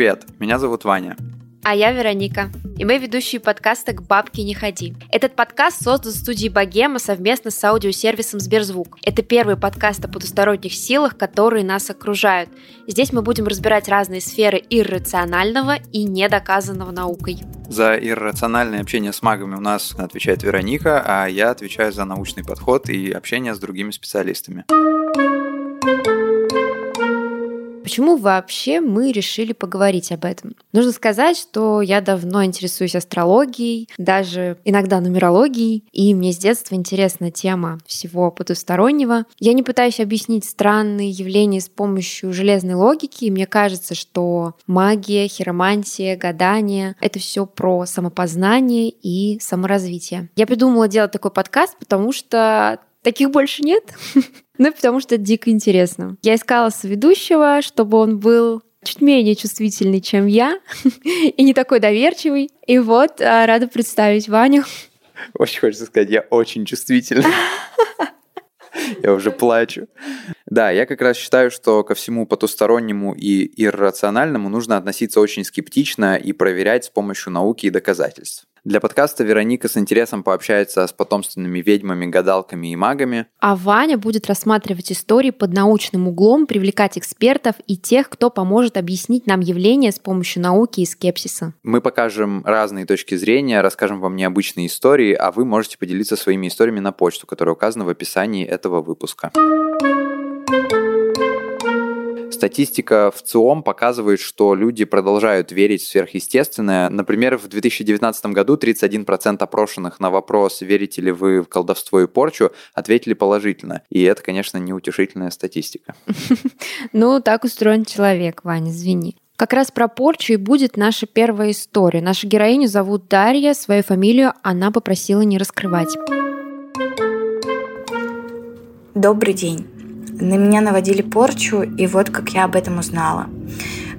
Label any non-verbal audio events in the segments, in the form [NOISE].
привет! Меня зовут Ваня. А я Вероника. И мы ведущие подкаста «К бабке не ходи». Этот подкаст создан в студии Богема совместно с аудиосервисом Сберзвук. Это первый подкаст о потусторонних силах, которые нас окружают. Здесь мы будем разбирать разные сферы иррационального и недоказанного наукой. За иррациональное общение с магами у нас отвечает Вероника, а я отвечаю за научный подход и общение с другими специалистами. Почему вообще мы решили поговорить об этом? Нужно сказать, что я давно интересуюсь астрологией, даже иногда нумерологией, и мне с детства интересна тема всего потустороннего. Я не пытаюсь объяснить странные явления с помощью железной логики. Мне кажется, что магия, хиромантия, гадание — это все про самопознание и саморазвитие. Я придумала делать такой подкаст, потому что таких больше нет. [LAUGHS] Ну, потому что это дико интересно. Я искала соведущего, чтобы он был чуть менее чувствительный, чем я, [LAUGHS] и не такой доверчивый. И вот а, рада представить Ваню. [LAUGHS] Очень хочется сказать, я очень чувствительный. Я уже плачу. Да, я как раз считаю, что ко всему потустороннему и иррациональному нужно относиться очень скептично и проверять с помощью науки и доказательств. Для подкаста Вероника с интересом пообщается с потомственными ведьмами, гадалками и магами. А Ваня будет рассматривать истории под научным углом, привлекать экспертов и тех, кто поможет объяснить нам явления с помощью науки и скепсиса. Мы покажем разные точки зрения, расскажем вам необычные истории, а вы можете поделиться своими историями на почту, которая указана в описании этого выпуска. Статистика в ЦИОМ показывает, что люди продолжают верить в сверхъестественное. Например, в 2019 году 31% опрошенных на вопрос, верите ли вы в колдовство и порчу, ответили положительно. И это, конечно, неутешительная статистика. [LAUGHS] Ну, так устроен человек, Ваня, извини. Как раз про порчу и будет наша первая история. Нашу героиню зовут Дарья, свою фамилию она попросила не раскрывать. Добрый день. На меня наводили порчу, и вот как я об этом узнала.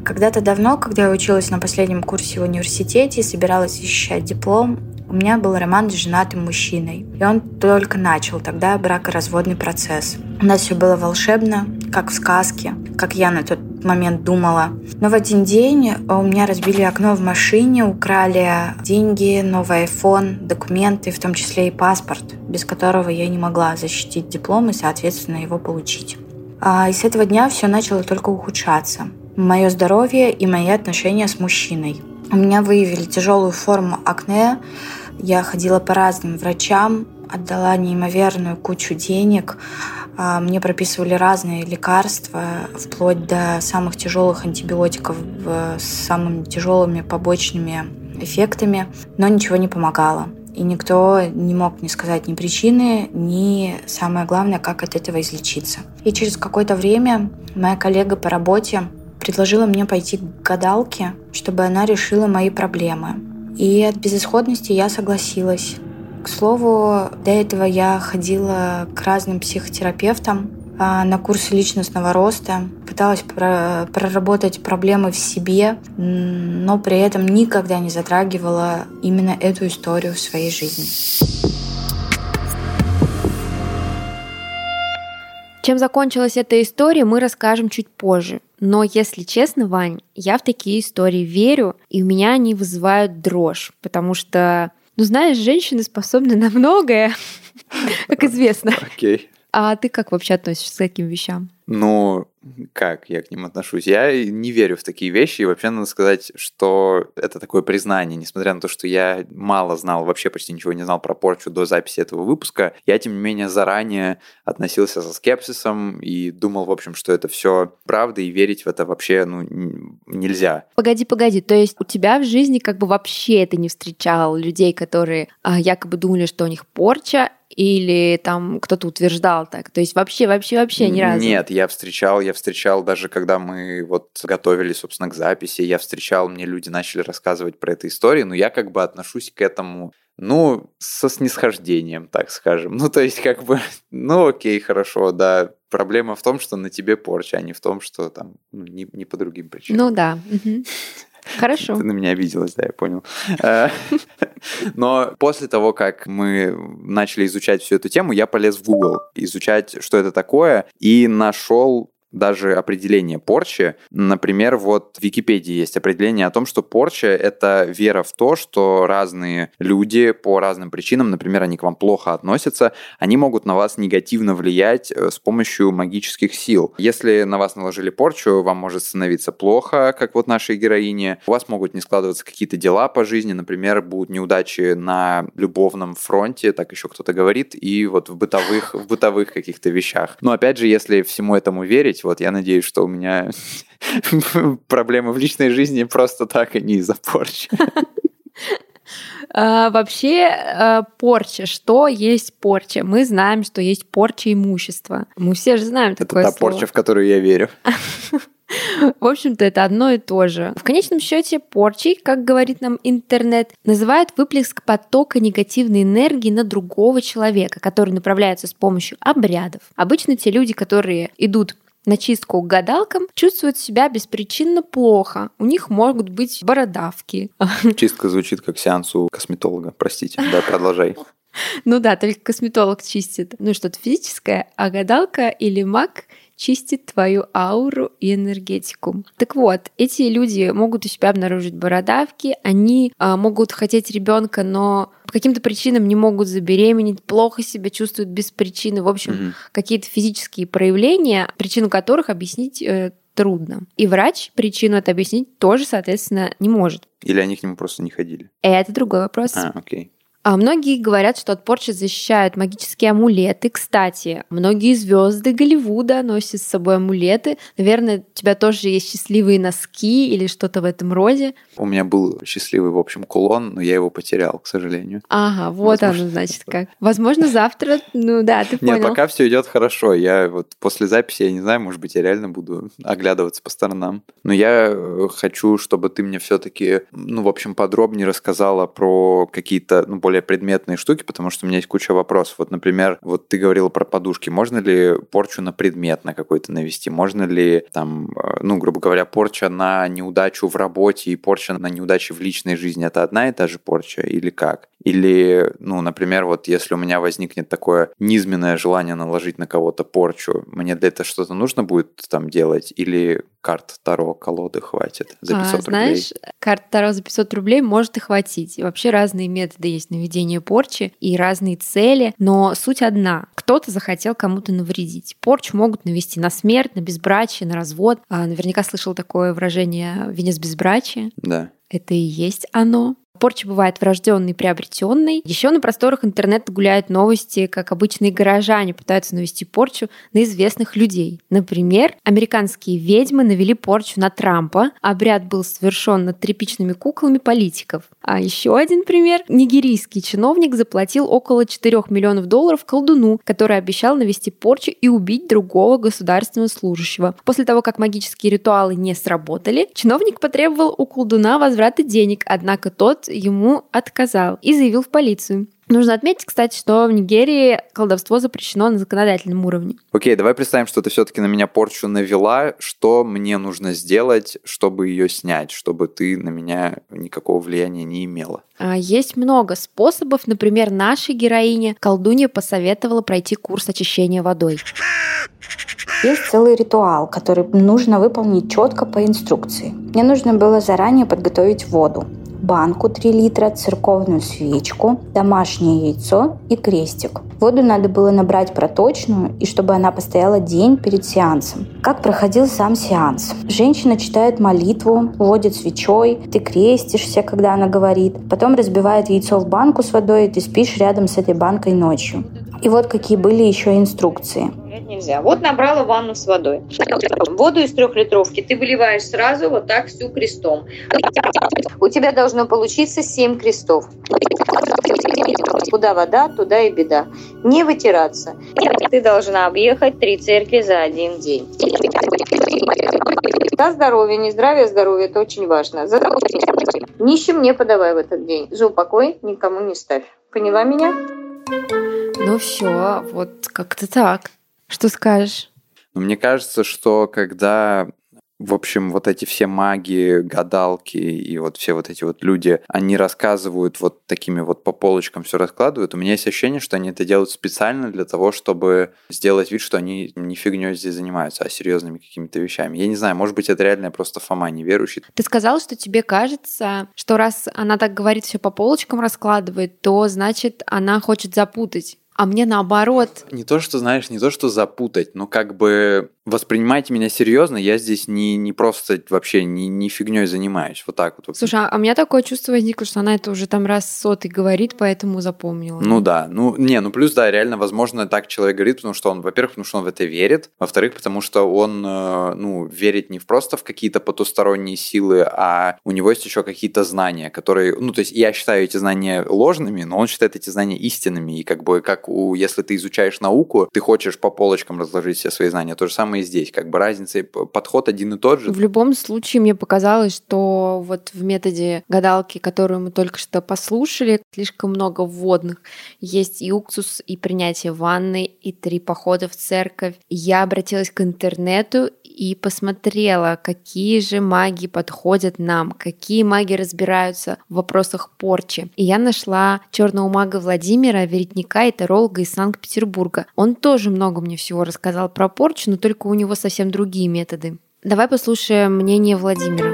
Когда-то давно, когда я училась на последнем курсе в университете и собиралась защищать диплом, у меня был роман с женатым мужчиной, и он только начал тогда бракоразводный процесс. У нас все было волшебно, как в сказке, как я на тот момент думала. Но в один день у меня разбили окно в машине, украли деньги, новый iPhone, документы, в том числе и паспорт, без которого я не могла защитить диплом и, соответственно, его получить. А, и с этого дня все начало только ухудшаться. Мое здоровье и мои отношения с мужчиной. У меня выявили тяжелую форму акне. Я ходила по разным врачам, отдала неимоверную кучу денег, а, мне прописывали разные лекарства, вплоть до самых тяжелых антибиотиков с самыми тяжелыми побочными эффектами, но ничего не помогало. И никто не мог мне сказать ни причины, ни самое главное, как от этого излечиться. И через какое-то время моя коллега по работе предложила мне пойти к гадалке, чтобы она решила мои проблемы. И от безысходности я согласилась. К слову, до этого я ходила к разным психотерапевтам на курсы личностного роста, пыталась проработать проблемы в себе, но при этом никогда не затрагивала именно эту историю в своей жизни. Чем закончилась эта история, мы расскажем чуть позже. Но, если честно, Вань, я в такие истории верю, и у меня они вызывают дрожь, потому что ну, знаешь, женщины способны на многое, [LAUGHS] как известно. Окей. А ты как вообще относишься к таким вещам? Ну, как я к ним отношусь? Я не верю в такие вещи, и вообще надо сказать, что это такое признание, несмотря на то, что я мало знал, вообще почти ничего не знал про порчу до записи этого выпуска, я, тем не менее, заранее относился со скепсисом и думал, в общем, что это все правда, и верить в это вообще ну, нельзя. Погоди, погоди, то есть у тебя в жизни как бы вообще ты не встречал людей, которые а, якобы думали, что у них порча, или там кто-то утверждал так? То есть вообще, вообще, вообще ни разу? Нет, я встречал, я встречал даже когда мы вот готовили, собственно, к записи, я встречал, мне люди начали рассказывать про эту историю, но я как бы отношусь к этому ну, со снисхождением, так скажем. [LAUGHS] Ну, то есть, как бы, ну, окей, хорошо, да. Проблема в том, что на тебе порча, а не в том, что там, ну, не, не по другим причинам. Ну, да. Хорошо. Ты на меня обиделась, да, я понял. Э, но после того, как мы начали изучать всю эту тему, я полез в Google изучать, что это такое, и нашел даже определение порчи. Например, вот в Википедии есть определение о том, что порча — это вера в то, что разные люди по разным причинам, например, они к вам плохо относятся, они могут на вас негативно влиять э, с помощью магических сил. Если на вас наложили порчу, вам может становиться плохо, как вот нашей героине. У вас могут не складываться какие-то дела по жизни, например, будут неудачи на любовном фронте, так еще кто-то говорит, и вот в бытовых, в бытовых каких-то вещах. Но опять же, если всему этому верить, вот я надеюсь, что у меня [LAUGHS] проблемы в личной жизни просто так, и не из-за порчи. А, вообще, а, порча. Что есть порча? Мы знаем, что есть порча имущества. Мы все же знаем Это такое та слово. порча, в которую я верю. В общем-то, это одно и то же. В конечном счете, порчей, как говорит нам интернет, называют выплеск потока негативной энергии на другого человека, который направляется с помощью обрядов. Обычно те люди, которые идут на чистку к гадалкам, чувствуют себя беспричинно плохо. У них могут быть бородавки. [LAUGHS] Чистка звучит как сеанс у косметолога. Простите, да, продолжай. [LAUGHS] Ну да, только косметолог чистит. Ну что-то физическое, а гадалка или маг чистит твою ауру и энергетику. Так вот, эти люди могут у себя обнаружить бородавки, они а, могут хотеть ребенка, но по каким-то причинам не могут забеременеть, плохо себя чувствуют без причины. В общем, Мгм. какие-то физические проявления, причину которых объяснить э, трудно. И врач причину это объяснить тоже, соответственно, не может. Или они к нему просто не ходили. Это другой вопрос. А, окей. А многие говорят, что от порчи защищают магические амулеты. Кстати, многие звезды Голливуда носят с собой амулеты. Наверное, у тебя тоже есть счастливые носки или что-то в этом роде. У меня был счастливый, в общем, кулон, но я его потерял, к сожалению. Ага, вот Возможно, оно, значит, как. Возможно, завтра, ну да, ты Нет, понял. пока все идет хорошо. Я вот после записи, я не знаю, может быть, я реально буду оглядываться по сторонам. Но я э, хочу, чтобы ты мне все-таки, ну, в общем, подробнее рассказала про какие-то, ну, более предметные штуки, потому что у меня есть куча вопросов. Вот, например, вот ты говорила про подушки. Можно ли порчу на предмет на какой-то навести? Можно ли там, э, ну, грубо говоря, порча на неудачу в работе и порча на неудачи в личной жизни это одна и та же порча или как? Или, ну, например, вот если у меня возникнет такое низменное желание наложить на кого-то порчу, мне для этого что-то нужно будет там делать? Или карт Таро, колоды хватит за 500 А, знаешь, карта Таро за 500 рублей может и хватить. И вообще разные методы есть наведения порчи и разные цели, но суть одна. Кто-то захотел кому-то навредить. Порчу могут навести на смерть, на безбрачие, на развод. А, наверняка слышал такое выражение «венец безбрачия». рублей? Да. Это и есть оно. Порча бывает врожденной приобретенной. Еще на просторах интернета гуляют новости, как обычные горожане пытаются навести порчу на известных людей. Например, американские ведьмы навели порчу на Трампа. Обряд был совершен над тряпичными куклами политиков. А еще один пример. Нигерийский чиновник заплатил около 4 миллионов долларов колдуну, который обещал навести порчу и убить другого государственного служащего. После того, как магические ритуалы не сработали, чиновник потребовал у колдуна возврата денег, однако тот ему отказал и заявил в полицию. Нужно отметить, кстати, что в Нигерии колдовство запрещено на законодательном уровне. Окей, давай представим, что ты все-таки на меня порчу навела. Что мне нужно сделать, чтобы ее снять, чтобы ты на меня никакого влияния не имела? А, Есть много способов. Например, нашей героине колдунья посоветовала пройти курс очищения водой. Есть целый ритуал, который нужно выполнить четко по инструкции. Мне нужно было заранее подготовить воду, банку 3 литра, церковную свечку, домашнее яйцо и крестик. Воду надо было набрать проточную, и чтобы она постояла день перед сеансом. Как проходил сам сеанс? Женщина читает молитву, водит свечой, ты крестишься, когда она говорит, потом разбивает яйцо в банку с водой, и ты спишь рядом с этой банкой ночью. И вот какие были еще инструкции. Нет, нельзя. Вот набрала ванну с водой. Воду из трехлитровки ты выливаешь сразу вот так всю крестом. У тебя должно получиться 7 крестов. Куда вода, туда и беда. Не вытираться. Ты должна объехать три церкви за один день. За здоровье, не здравие, а здоровье. Это очень важно. Нищим не подавай в этот день. За упокой никому не ставь. Поняла меня? Ну все, вот как-то так. Что скажешь? Но мне кажется, что когда в общем, вот эти все маги, гадалки и вот все вот эти вот люди, они рассказывают вот такими вот по полочкам все раскладывают. У меня есть ощущение, что они это делают специально для того, чтобы сделать вид, что они не фигней здесь занимаются, а серьезными какими-то вещами. Я не знаю, может быть, это реально просто Фома неверующий. Ты сказал, что тебе кажется, что раз она так говорит, все по полочкам раскладывает, то значит она хочет запутать. А мне наоборот. Не то, что, знаешь, не то, что запутать, но как бы воспринимайте меня серьезно, я здесь не, не просто вообще не, не фигней занимаюсь. Вот так вот. Слушай, а у меня такое чувство возникло, что она это уже там раз сотый говорит, поэтому запомнила. Ну да, ну не, ну плюс да, реально, возможно, так человек говорит, потому что он, во-первых, потому что он в это верит, во-вторых, потому что он, э, ну, верит не просто в какие-то потусторонние силы, а у него есть еще какие-то знания, которые, ну, то есть я считаю эти знания ложными, но он считает эти знания истинными, и как бы как у, если ты изучаешь науку, ты хочешь по полочкам разложить все свои знания, то же самое и здесь. Как бы разница, подход один и тот же. В любом случае, мне показалось, что вот в методе гадалки, которую мы только что послушали, слишком много вводных. Есть и уксус, и принятие ванны, и три похода в церковь. Я обратилась к интернету и посмотрела, какие же маги подходят нам, какие маги разбираются в вопросах порчи. И я нашла черного мага Владимира, веретника и таролога из Санкт-Петербурга. Он тоже много мне всего рассказал про порчу, но только у него совсем другие методы. Давай послушаем мнение Владимира.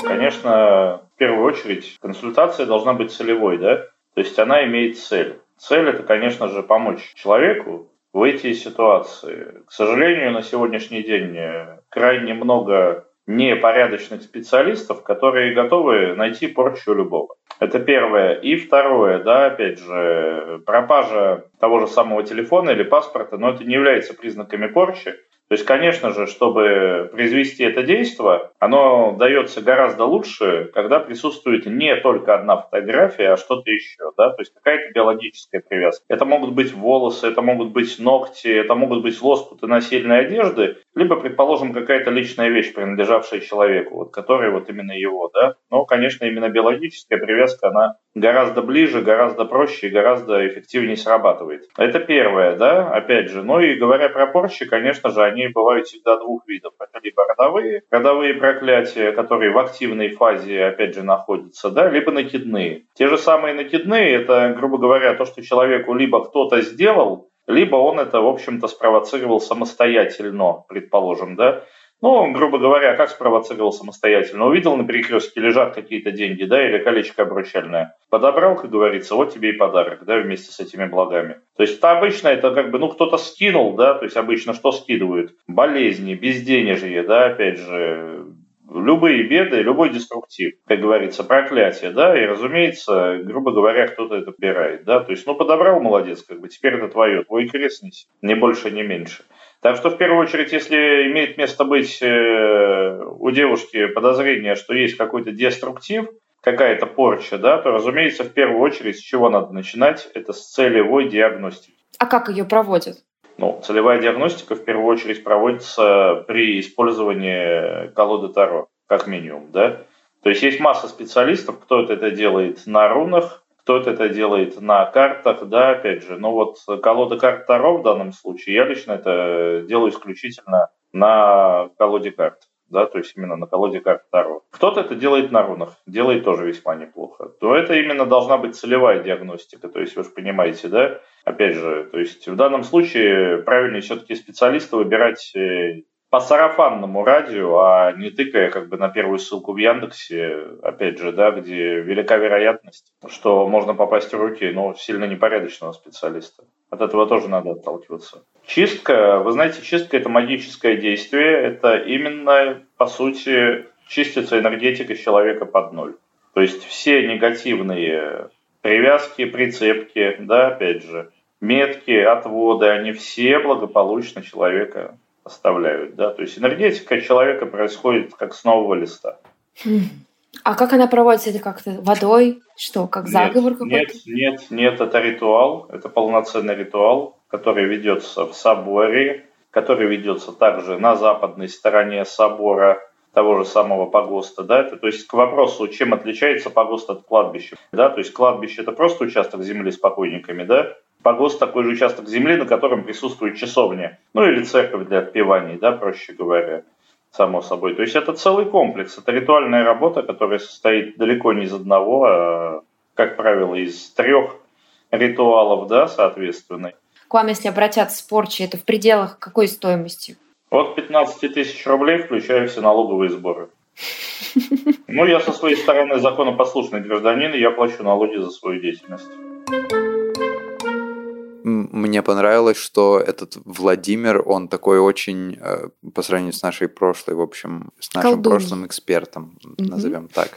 Конечно, в первую очередь консультация должна быть целевой, да? То есть она имеет цель. Цель это, конечно же, помочь человеку выйти из ситуации. К сожалению, на сегодняшний день э, крайне много непорядочных специалистов, которые готовы найти порчу любого. Это первое. И второе, да, опять же, пропажа того же самого телефона или паспорта, но это не является признаками порчи. То есть, конечно же, чтобы произвести это действие, оно дается гораздо лучше, когда присутствует не только одна фотография, а что-то еще, да, то есть какая-то биологическая привязка. Это могут быть волосы, это могут быть ногти, это могут быть лоскуты насильной одежды, либо, предположим, какая-то личная вещь, принадлежавшая человеку, вот, которая вот именно его, да. Но, конечно, именно биологическая привязка, она гораздо ближе, гораздо проще и гораздо эффективнее срабатывает. Это первое, да, опять же. Ну и говоря про порчи, конечно же, они бывают всегда двух видов. Это либо родовые, родовые проклятия, которые в активной фазе, опять же, находятся, да, либо накидные. Те же самые накидные, это, грубо говоря, то, что человеку либо кто-то сделал, либо он это, в общем-то, спровоцировал самостоятельно, предположим, да, ну, грубо говоря, как спровоцировал самостоятельно? Увидел на перекрестке лежат какие-то деньги, да, или колечко обручальное. Подобрал, как говорится, вот тебе и подарок, да, вместе с этими благами. То есть это обычно это как бы, ну, кто-то скинул, да, то есть обычно что скидывают? Болезни, безденежье, да, опять же, любые беды, любой деструктив, как говорится, проклятие, да, и, разумеется, грубо говоря, кто-то это убирает, да, то есть, ну, подобрал, молодец, как бы, теперь это твое, твой крест неси, ни больше, ни меньше. Так что в первую очередь, если имеет место быть э, у девушки подозрение, что есть какой-то деструктив, какая-то порча, да, то, разумеется, в первую очередь, с чего надо начинать, это с целевой диагностики. А как ее проводят? Ну, целевая диагностика в первую очередь проводится при использовании колоды Таро, как минимум, да. То есть есть масса специалистов, кто это делает на рунах, кто-то это делает на картах, да, опять же. Но вот колода карт Таро в данном случае, я лично это делаю исключительно на колоде карт. Да, то есть именно на колоде карт Таро. Кто-то это делает на рунах, делает тоже весьма неплохо. То это именно должна быть целевая диагностика, то есть вы же понимаете, да? Опять же, то есть в данном случае правильнее все-таки специалиста выбирать э, по сарафанному радио, а не тыкая как бы на первую ссылку в Яндексе, опять же, да, где велика вероятность, что можно попасть в руки, ну, сильно непорядочного специалиста. От этого тоже надо отталкиваться. Чистка, вы знаете, чистка – это магическое действие, это именно, по сути, чистится энергетика человека под ноль. То есть все негативные привязки, прицепки, да, опять же, метки, отводы, они все благополучно человека оставляют, да, то есть энергетика человека происходит как с нового листа. А как она проводится? Это как-то водой? Что, как заговор какой-то? Нет, нет, нет, это ритуал, это полноценный ритуал, который ведется в соборе, который ведется также на западной стороне собора того же самого погоста, да, это, то есть к вопросу, чем отличается погост от кладбища, да, то есть кладбище это просто участок земли с покойниками, да, Погост такой же участок земли, на котором присутствует часовня, ну или церковь для отпеваний, да, проще говоря. само собой. То есть это целый комплекс, это ритуальная работа, которая состоит далеко не из одного, а, как правило, из трех ритуалов, да, соответственно. К вам, если обратятся с порчей, это в пределах какой стоимости? От 15 тысяч рублей, включая все налоговые сборы. Ну, я со своей стороны законопослушный гражданин, и я плачу налоги за свою деятельность. Мне понравилось, что этот Владимир, он такой очень, э, по сравнению с нашей прошлой, в общем, с нашим Колдун. прошлым экспертом, назовем так,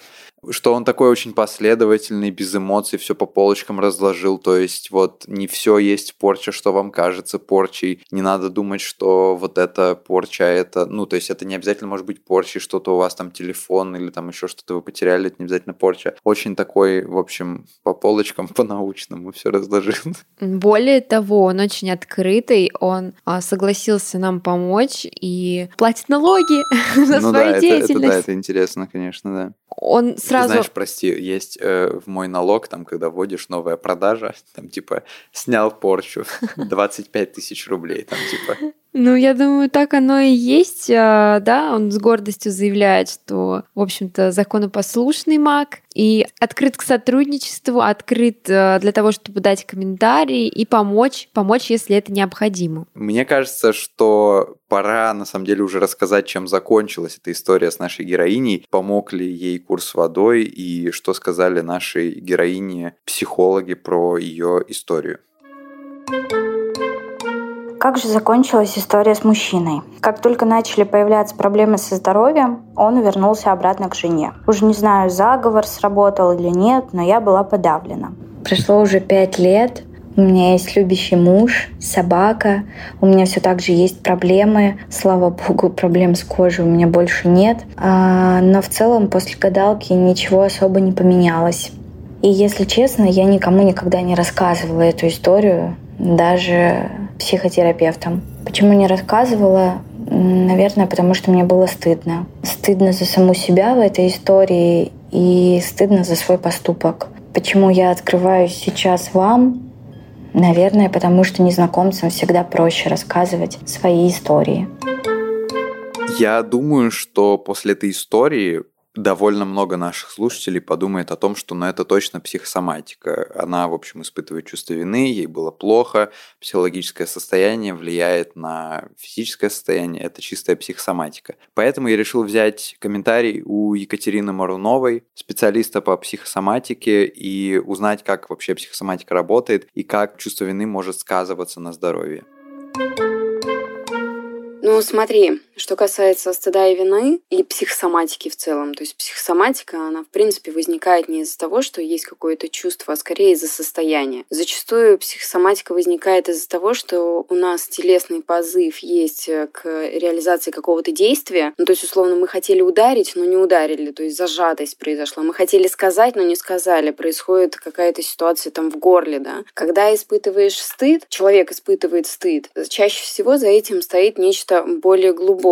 что он такой очень последовательный, без эмоций, все по полочкам разложил. То есть вот не все есть порча, что вам кажется порчей. Не надо думать, что вот это порча, это, ну, то есть это не обязательно может быть порчей, что-то у вас там телефон или там еще что-то вы потеряли, это не обязательно порча. Очень такой, в общем, по полочкам, [LAUGHS] по-научному все разложил. Более того, он очень открытый, он а, согласился нам помочь и платит налоги [LAUGHS] за ну свою да, деятельность. Это, это, да, это интересно, конечно, да. Он сразу... Знаешь, прости, есть э, в мой налог, там, когда вводишь новая продажа, там, типа, снял порчу [LAUGHS] 25 тысяч рублей, там, типа... Ну, я думаю, так оно и есть, а, да, он с гордостью заявляет, что, в общем-то, законопослушный маг и открыт к сотрудничеству, открыт э, для того, чтобы дать комментарии и помочь, помочь, если это необходимо. Мне кажется, что пора, на самом деле, уже рассказать, чем закончилась эта история с нашей героиней, помог ли ей курс водой и что сказали нашей героине психологи про ее историю. Как же закончилась история с мужчиной? Как только начали появляться проблемы со здоровьем, он вернулся обратно к жене. Уже не знаю, заговор сработал или нет, но я была подавлена. Прошло уже пять лет, у меня есть любящий муж, собака, у меня все так же есть проблемы. Слава богу, проблем с кожей у меня больше нет. А, но в целом после гадалки ничего особо не поменялось. И если честно, я никому никогда не рассказывала эту историю, даже психотерапевтом. Почему не рассказывала? Наверное, потому что мне было стыдно. Стыдно за саму себя в этой истории и стыдно за свой поступок. Почему я открываюсь сейчас вам? Наверное, потому что незнакомцам всегда проще рассказывать свои истории. Я думаю, что после этой истории довольно много наших слушателей подумает о том, что ну, это точно психосоматика. Она, в общем, испытывает чувство вины, ей было плохо, психологическое состояние влияет на физическое состояние, это чистая психосоматика. Поэтому я решил взять комментарий у Екатерины Маруновой, специалиста по психосоматике, и узнать, как вообще психосоматика работает и как чувство вины может сказываться на здоровье. Ну, смотри, что касается стыда и вины и психосоматики в целом, то есть психосоматика, она в принципе возникает не из-за того, что есть какое-то чувство, а скорее из-за состояния. Зачастую психосоматика возникает из-за того, что у нас телесный позыв есть э, к реализации какого-то действия. Ну, то есть, условно, мы хотели ударить, но не ударили, то есть зажатость произошла. Мы хотели сказать, но не сказали. Происходит какая-то ситуация там в горле, да. Когда испытываешь стыд, человек испытывает стыд, чаще всего за этим стоит нечто более глубокое.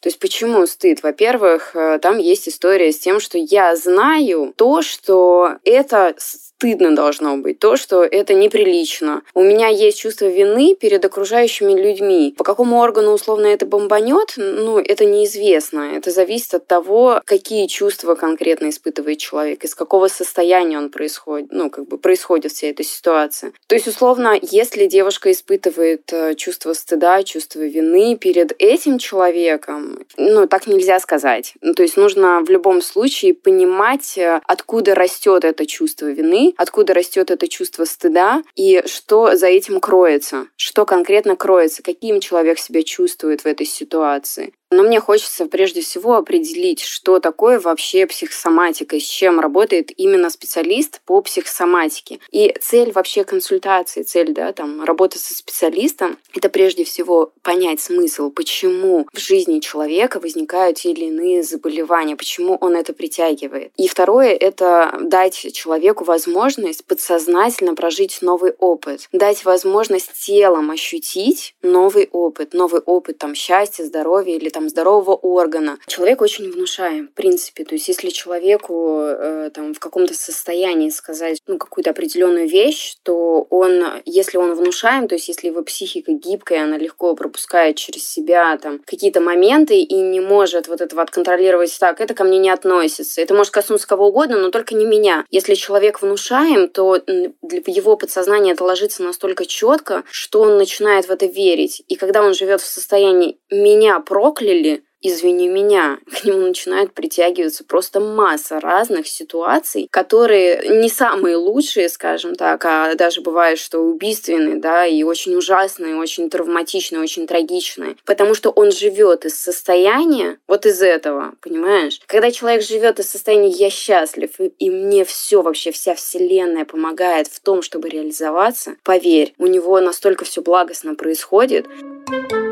То есть почему стыд? Во-первых, э, там есть история с тем, что я знаю то, что это стыдно должно быть, то, что это неприлично. У меня есть чувство вины перед окружающими людьми. По какому органу условно это бомбанет, ну, это неизвестно. Это зависит от того, какие чувства конкретно испытывает человек, из какого состояния он происходит, ну, как бы происходит вся эта ситуация. То есть, условно, если девушка испытывает э, чувство стыда, чувство вины перед этим человеком, ну, так нельзя сказать. Ну, то есть нужно в любом случае понимать, э, откуда растет это чувство вины, откуда растет это чувство стыда и что за этим кроется, что конкретно кроется, каким человек себя чувствует в этой ситуации. Но мне хочется прежде всего определить, что такое вообще психосоматика, с чем работает именно специалист по психосоматике. И цель вообще консультации, цель да, там, работы со специалистом — это прежде всего понять смысл, почему в жизни человека возникают те или иные заболевания, почему он это притягивает. И второе — это дать человеку возможность подсознательно прожить новый опыт, дать возможность телом ощутить новый опыт, новый опыт там, счастья, здоровья или там там здорового органа. Человек очень внушаем, в принципе. То есть если человеку э, там в каком-то состоянии сказать ну, какую-то определенную вещь, то он, если он внушаем, то есть если его психика гибкая, она легко пропускает через себя там какие-то моменты и не может вот этого отконтролировать так, это ко мне не относится. Это может коснуться кого угодно, но только не меня. Если человек внушаем, то в его подсознание это ложится настолько четко, что он начинает в это верить. И когда он живет в состоянии «меня прокляли», извини меня, к нему начинает притягиваться просто масса разных ситуаций, которые не самые лучшие, скажем так, а даже бывает, что убийственные, да, и очень ужасные, очень травматичные, очень трагичные, потому что он живет из состояния вот из этого, понимаешь? Когда человек живет из состояния «я счастлив», и, и мне все вообще, вся вселенная помогает в том, чтобы реализоваться, поверь, у него настолько все благостно происходит. Thank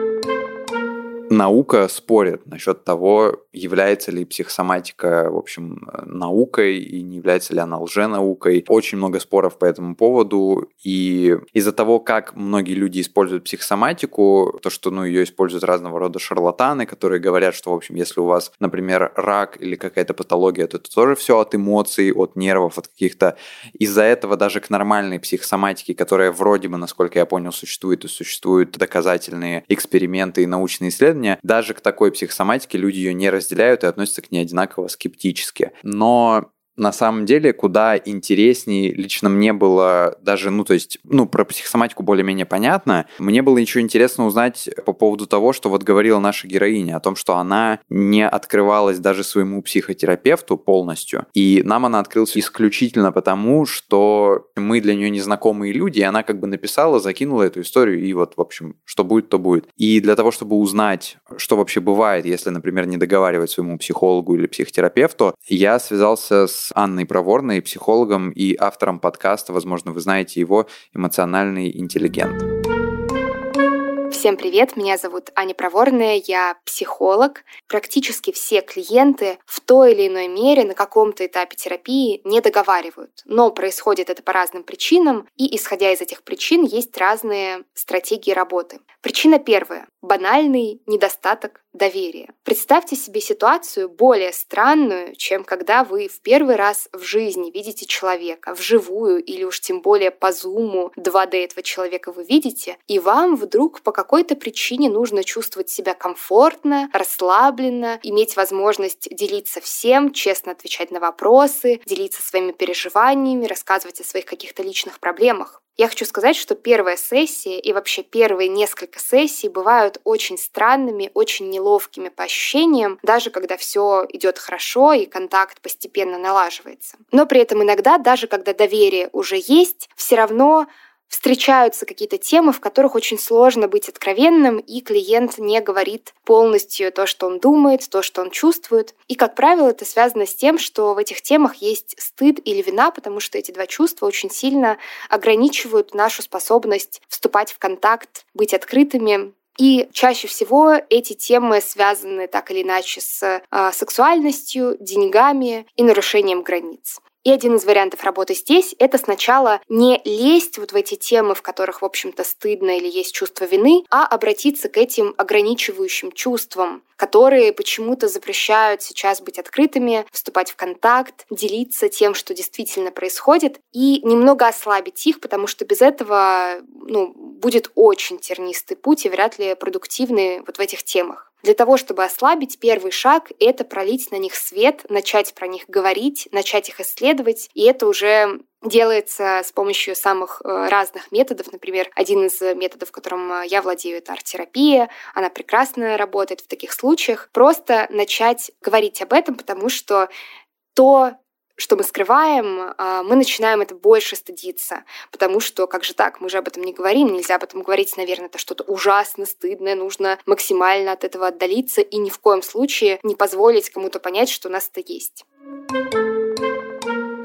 наука спорит насчет того, является ли психосоматика, в общем, наукой и не является ли она лженаукой. Очень много споров по этому поводу. И из-за того, как многие люди используют психосоматику, то, что ну, ее используют разного рода шарлатаны, которые говорят, что, в общем, если у вас, например, рак или какая-то патология, то это тоже все от эмоций, от нервов, от каких-то... Из-за этого даже к нормальной психосоматике, которая вроде бы, насколько я понял, существует, и существуют доказательные эксперименты и научные исследования, даже к такой психосоматике люди ее не разделяют и относятся к ней одинаково скептически. Но на самом деле куда интереснее лично мне было даже, ну, то есть, ну, про психосоматику более-менее понятно. Мне было еще интересно узнать по поводу того, что вот говорила наша героиня, о том, что она не открывалась даже своему психотерапевту полностью. И нам она открылась исключительно потому, что мы для нее незнакомые люди, и она как бы написала, закинула эту историю, и вот, в общем, что будет, то будет. И для того, чтобы узнать, что вообще бывает, если, например, не договаривать своему психологу или психотерапевту, я связался с Анной Проворной, психологом и автором подкаста, возможно, вы знаете его, «Эмоциональный интеллигент». Всем привет, меня зовут Аня Проворная, я психолог. Практически все клиенты в той или иной мере на каком-то этапе терапии не договаривают, но происходит это по разным причинам, и исходя из этих причин есть разные стратегии работы. Причина первая – банальный недостаток доверия. Представьте себе ситуацию более странную, чем когда вы в первый раз в жизни видите человека вживую или уж тем более по зуму 2D этого человека вы видите, и вам вдруг по какой-то причине нужно чувствовать себя комфортно, расслабленно, иметь возможность делиться всем, честно отвечать на вопросы, делиться своими переживаниями, рассказывать о своих каких-то личных проблемах. Я хочу сказать, что первая сессия и вообще первые несколько сессий бывают очень странными, очень неловкими по ощущениям, даже когда все идет хорошо и контакт постепенно налаживается. Но при этом иногда, даже когда доверие уже есть, все равно встречаются какие-то темы, в которых очень сложно быть откровенным, и клиент не говорит полностью то, что он думает, то, что он чувствует. И, как правило, это связано с тем, что в этих темах есть стыд или вина, потому что эти два чувства очень сильно ограничивают нашу способность вступать в контакт, быть открытыми, и чаще всего эти темы связаны так или иначе с э, сексуальностью, деньгами и нарушением границ. И один из вариантов работы здесь — это сначала не лезть вот в эти темы, в которых, в общем-то, стыдно или есть чувство вины, а обратиться к этим ограничивающим чувствам, которые почему-то запрещают сейчас быть открытыми, вступать в контакт, делиться тем, что действительно происходит, и немного ослабить их, потому что без этого ну, будет очень тернистый путь и вряд ли продуктивный вот в этих темах. Для того, чтобы ослабить, первый шаг — это пролить на них свет, начать про них говорить, начать их исследовать, и это уже делается с помощью самых э, разных методов. Например, один из методов, которым э, я владею, это арт-терапия. Она прекрасно работает в таких случаях. Просто начать говорить об этом, потому что то, что мы скрываем, а, мы начинаем это больше стыдиться, потому что, как же так, мы же об этом не говорим, нельзя об этом говорить, наверное, это что-то ужасно стыдное, нужно максимально от этого отдалиться и ни в коем случае не позволить кому-то понять, что у нас это есть.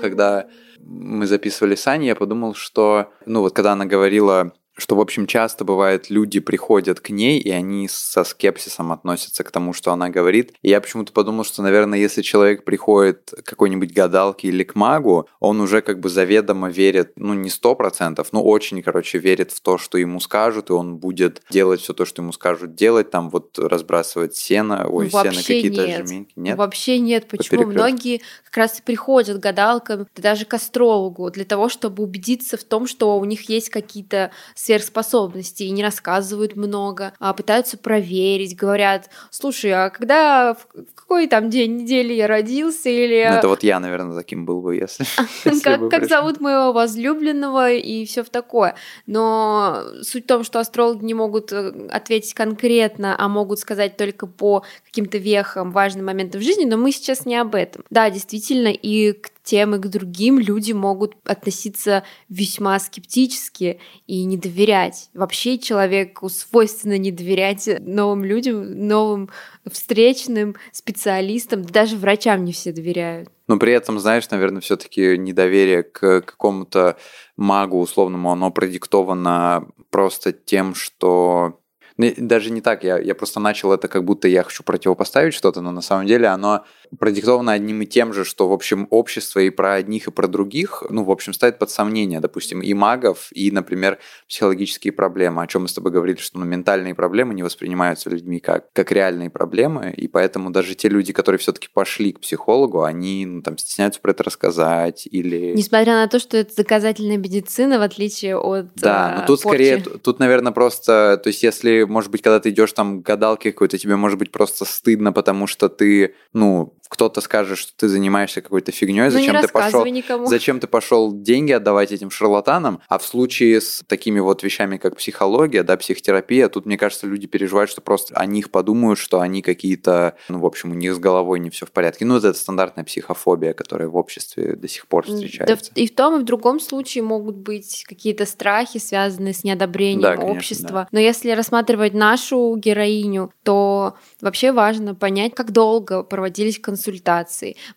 Когда мы записывали с Аней, я подумал, что, ну вот когда она говорила что, в общем, часто бывает, люди приходят к ней, и они со скепсисом относятся к тому, что она говорит. И я почему-то подумал, что, наверное, если человек приходит к какой-нибудь гадалке или к магу, он уже как бы заведомо верит, ну, не сто процентов, но очень, короче, верит в то, что ему скажут, и он будет делать все то, что ему скажут делать, там вот разбрасывать сено, ой, Вообще сено какие-то жменьки. Нет? Вообще нет. Почему? Многие как раз и приходят к гадалкам, да даже к астрологу, для того, чтобы убедиться в том, что у них есть какие-то сверхспособности, и не рассказывают много, а пытаются проверить, говорят, слушай, а когда, в какой там день недели я родился, или... Ну, это вот я, наверное, таким был бы, если... [LAUGHS] [LAUGHS] как, зовут моего возлюбленного и все в такое. Но суть в том, что астрологи не могут э, ответить конкретно, а могут сказать только по каким-то вехам, важным моментам в жизни, но мы сейчас не об этом. Да, действительно, и к тем, и к другим люди могут относиться весьма скептически и не доверять. Вообще человеку свойственно не доверять новым людям, новым встречным специалистам, да даже врачам не все доверяют. Но при этом, знаешь, наверное, все-таки недоверие к какому-то магу условному, оно продиктовано просто тем, что Ну, даже не так, я, я просто начал это как будто я хочу противопоставить что-то, но на самом деле оно продиктовано одним и тем же, что, в общем, общество и про одних, и про других, ну, в общем, ставит под сомнение, допустим, и магов, и, например, психологические проблемы, о чем мы с тобой говорили, что ну, ментальные проблемы не воспринимаются людьми как, как реальные проблемы, и поэтому даже те люди, которые все-таки пошли к психологу, они ну, там стесняются про это рассказать или... Несмотря на то, что это доказательная медицина, в отличие от Да, э, но тут порчи. скорее, тут, наверное, просто, то есть если, может быть, когда ты идешь там к гадалке какой-то, тебе может быть просто стыдно, потому что ты, ну, кто-то скажет, что ты занимаешься какой-то фигней, Ну, зачем ты пошел, никому. зачем ты пошел деньги отдавать этим шарлатанам, а в случае с такими вот вещами, как психология, да, психотерапия, тут, мне кажется, люди переживают, что просто о них подумают, что они какие-то, ну, в общем, у них с головой не все в порядке. Ну, это стандартная психофобия, которая в обществе до сих пор Да, встречается. в- и в том, и в другом случае могут быть какие-то страхи, связанные с неодобрением Да, конечно, общества. Но если рассматривать нашу героиню, то вообще важно понять, как долго проводились консультации.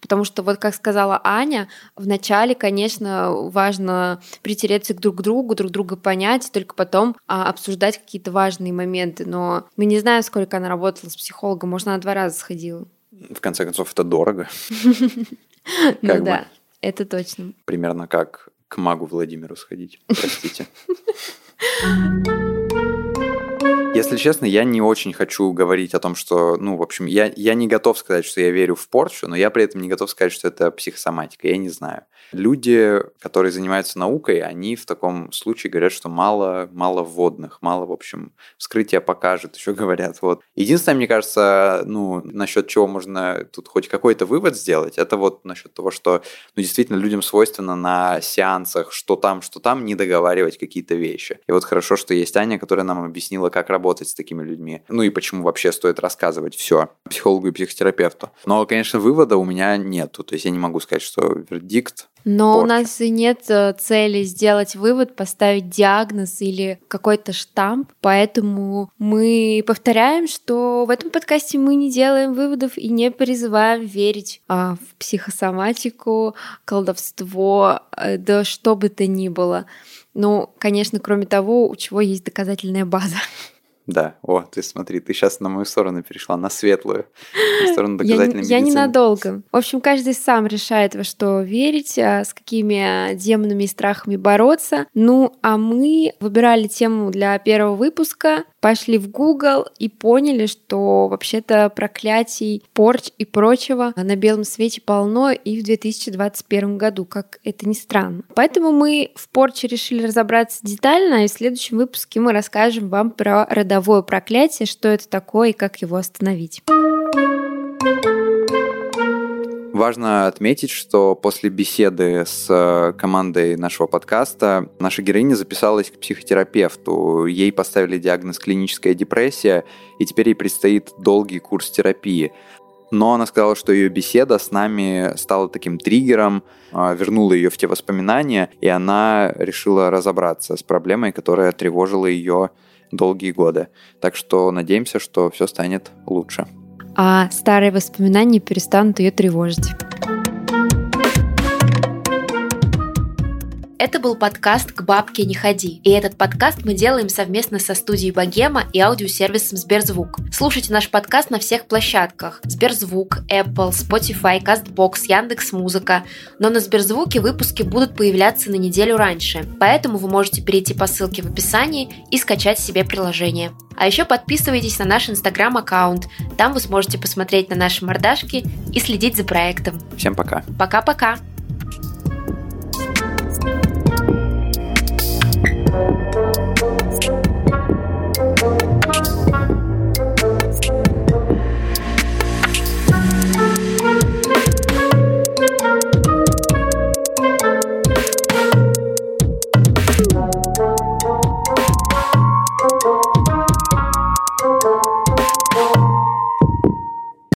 Потому что, вот как сказала Аня, вначале, конечно, важно притереться друг к другу, друг друга понять, только потом а, обсуждать какие-то важные моменты. Но мы не знаем, сколько она работала с психологом. Может, она два раза сходила. В конце концов, это дорого. [LAUGHS] Ну да, это точно. Примерно как к магу Владимиру сходить. Простите. [LAUGHS] Если честно, я не очень хочу говорить о том, что, ну, в общем, я, я не готов сказать, что я верю в порчу, но я при этом не готов сказать, что это психосоматика. Я не знаю. Люди, которые занимаются наукой, они в таком случае говорят, что мало, мало вводных, мало, в общем, вскрытие покажет, еще говорят. Вот. Единственное, мне кажется, ну, насчет чего можно тут хоть какой-то вывод сделать, это вот насчет того, что, ну, действительно, людям свойственно на сеансах, что там, что там, не договаривать какие-то вещи. И вот хорошо, что есть Аня, которая нам объяснила, как работать с такими людьми. Ну и почему вообще стоит рассказывать все психологу и психотерапевту. Но, конечно, вывода у меня нету. То есть я не могу сказать, что вердикт Но у порча. нас и нет э, цели сделать вывод, поставить диагноз или какой-то штамп, поэтому мы повторяем, что в этом подкасте мы не делаем выводов и не призываем верить а, в психосоматику, колдовство, э, да что бы то ни было. Ну, конечно, кроме того, у чего есть доказательная база. [LAUGHS] Да, о, ты смотри, ты сейчас на мою сторону перешла, на светлую, на [GASPS] сторону Я, доказательной я медицины. ненадолго. В общем, каждый сам решает, во что верить, а, с какими демонами и страхами бороться. Ну, а мы выбирали тему для первого выпуска, пошли в Google и поняли, что вообще-то проклятий, порч и прочего на белом свете полно и в 2021 году, как это ни странно. Поэтому мы в порче решили разобраться детально, и в следующем выпуске мы расскажем вам про родовое проклятие, что это такое и как его остановить. Важно отметить, что после беседы с э, командой нашего подкаста наша героиня записалась к психотерапевту. Ей поставили диагноз клиническая депрессия, и теперь ей предстоит долгий курс терапии. Но она сказала, что ее беседа с нами стала таким триггером, а, вернула ее в те воспоминания, и она решила разобраться с проблемой, которая тревожила ее долгие годы. Так что надеемся, что все станет лучше. А старые воспоминания перестанут ее тревожить. Это был подкаст «К бабке не ходи». И этот подкаст мы делаем совместно со студией Богема и аудиосервисом Сберзвук. Слушайте наш подкаст на всех площадках. Сберзвук, Apple, Spotify, CastBox, Яндекс.Музыка. Но на Сберзвуке выпуски будут появляться на неделю раньше. Поэтому вы можете перейти по ссылке в описании и скачать себе приложение. А еще подписывайтесь на наш инстаграм-аккаунт. Там вы сможете посмотреть на наши мордашки и следить за проектом. Всем пока. Пока-пока.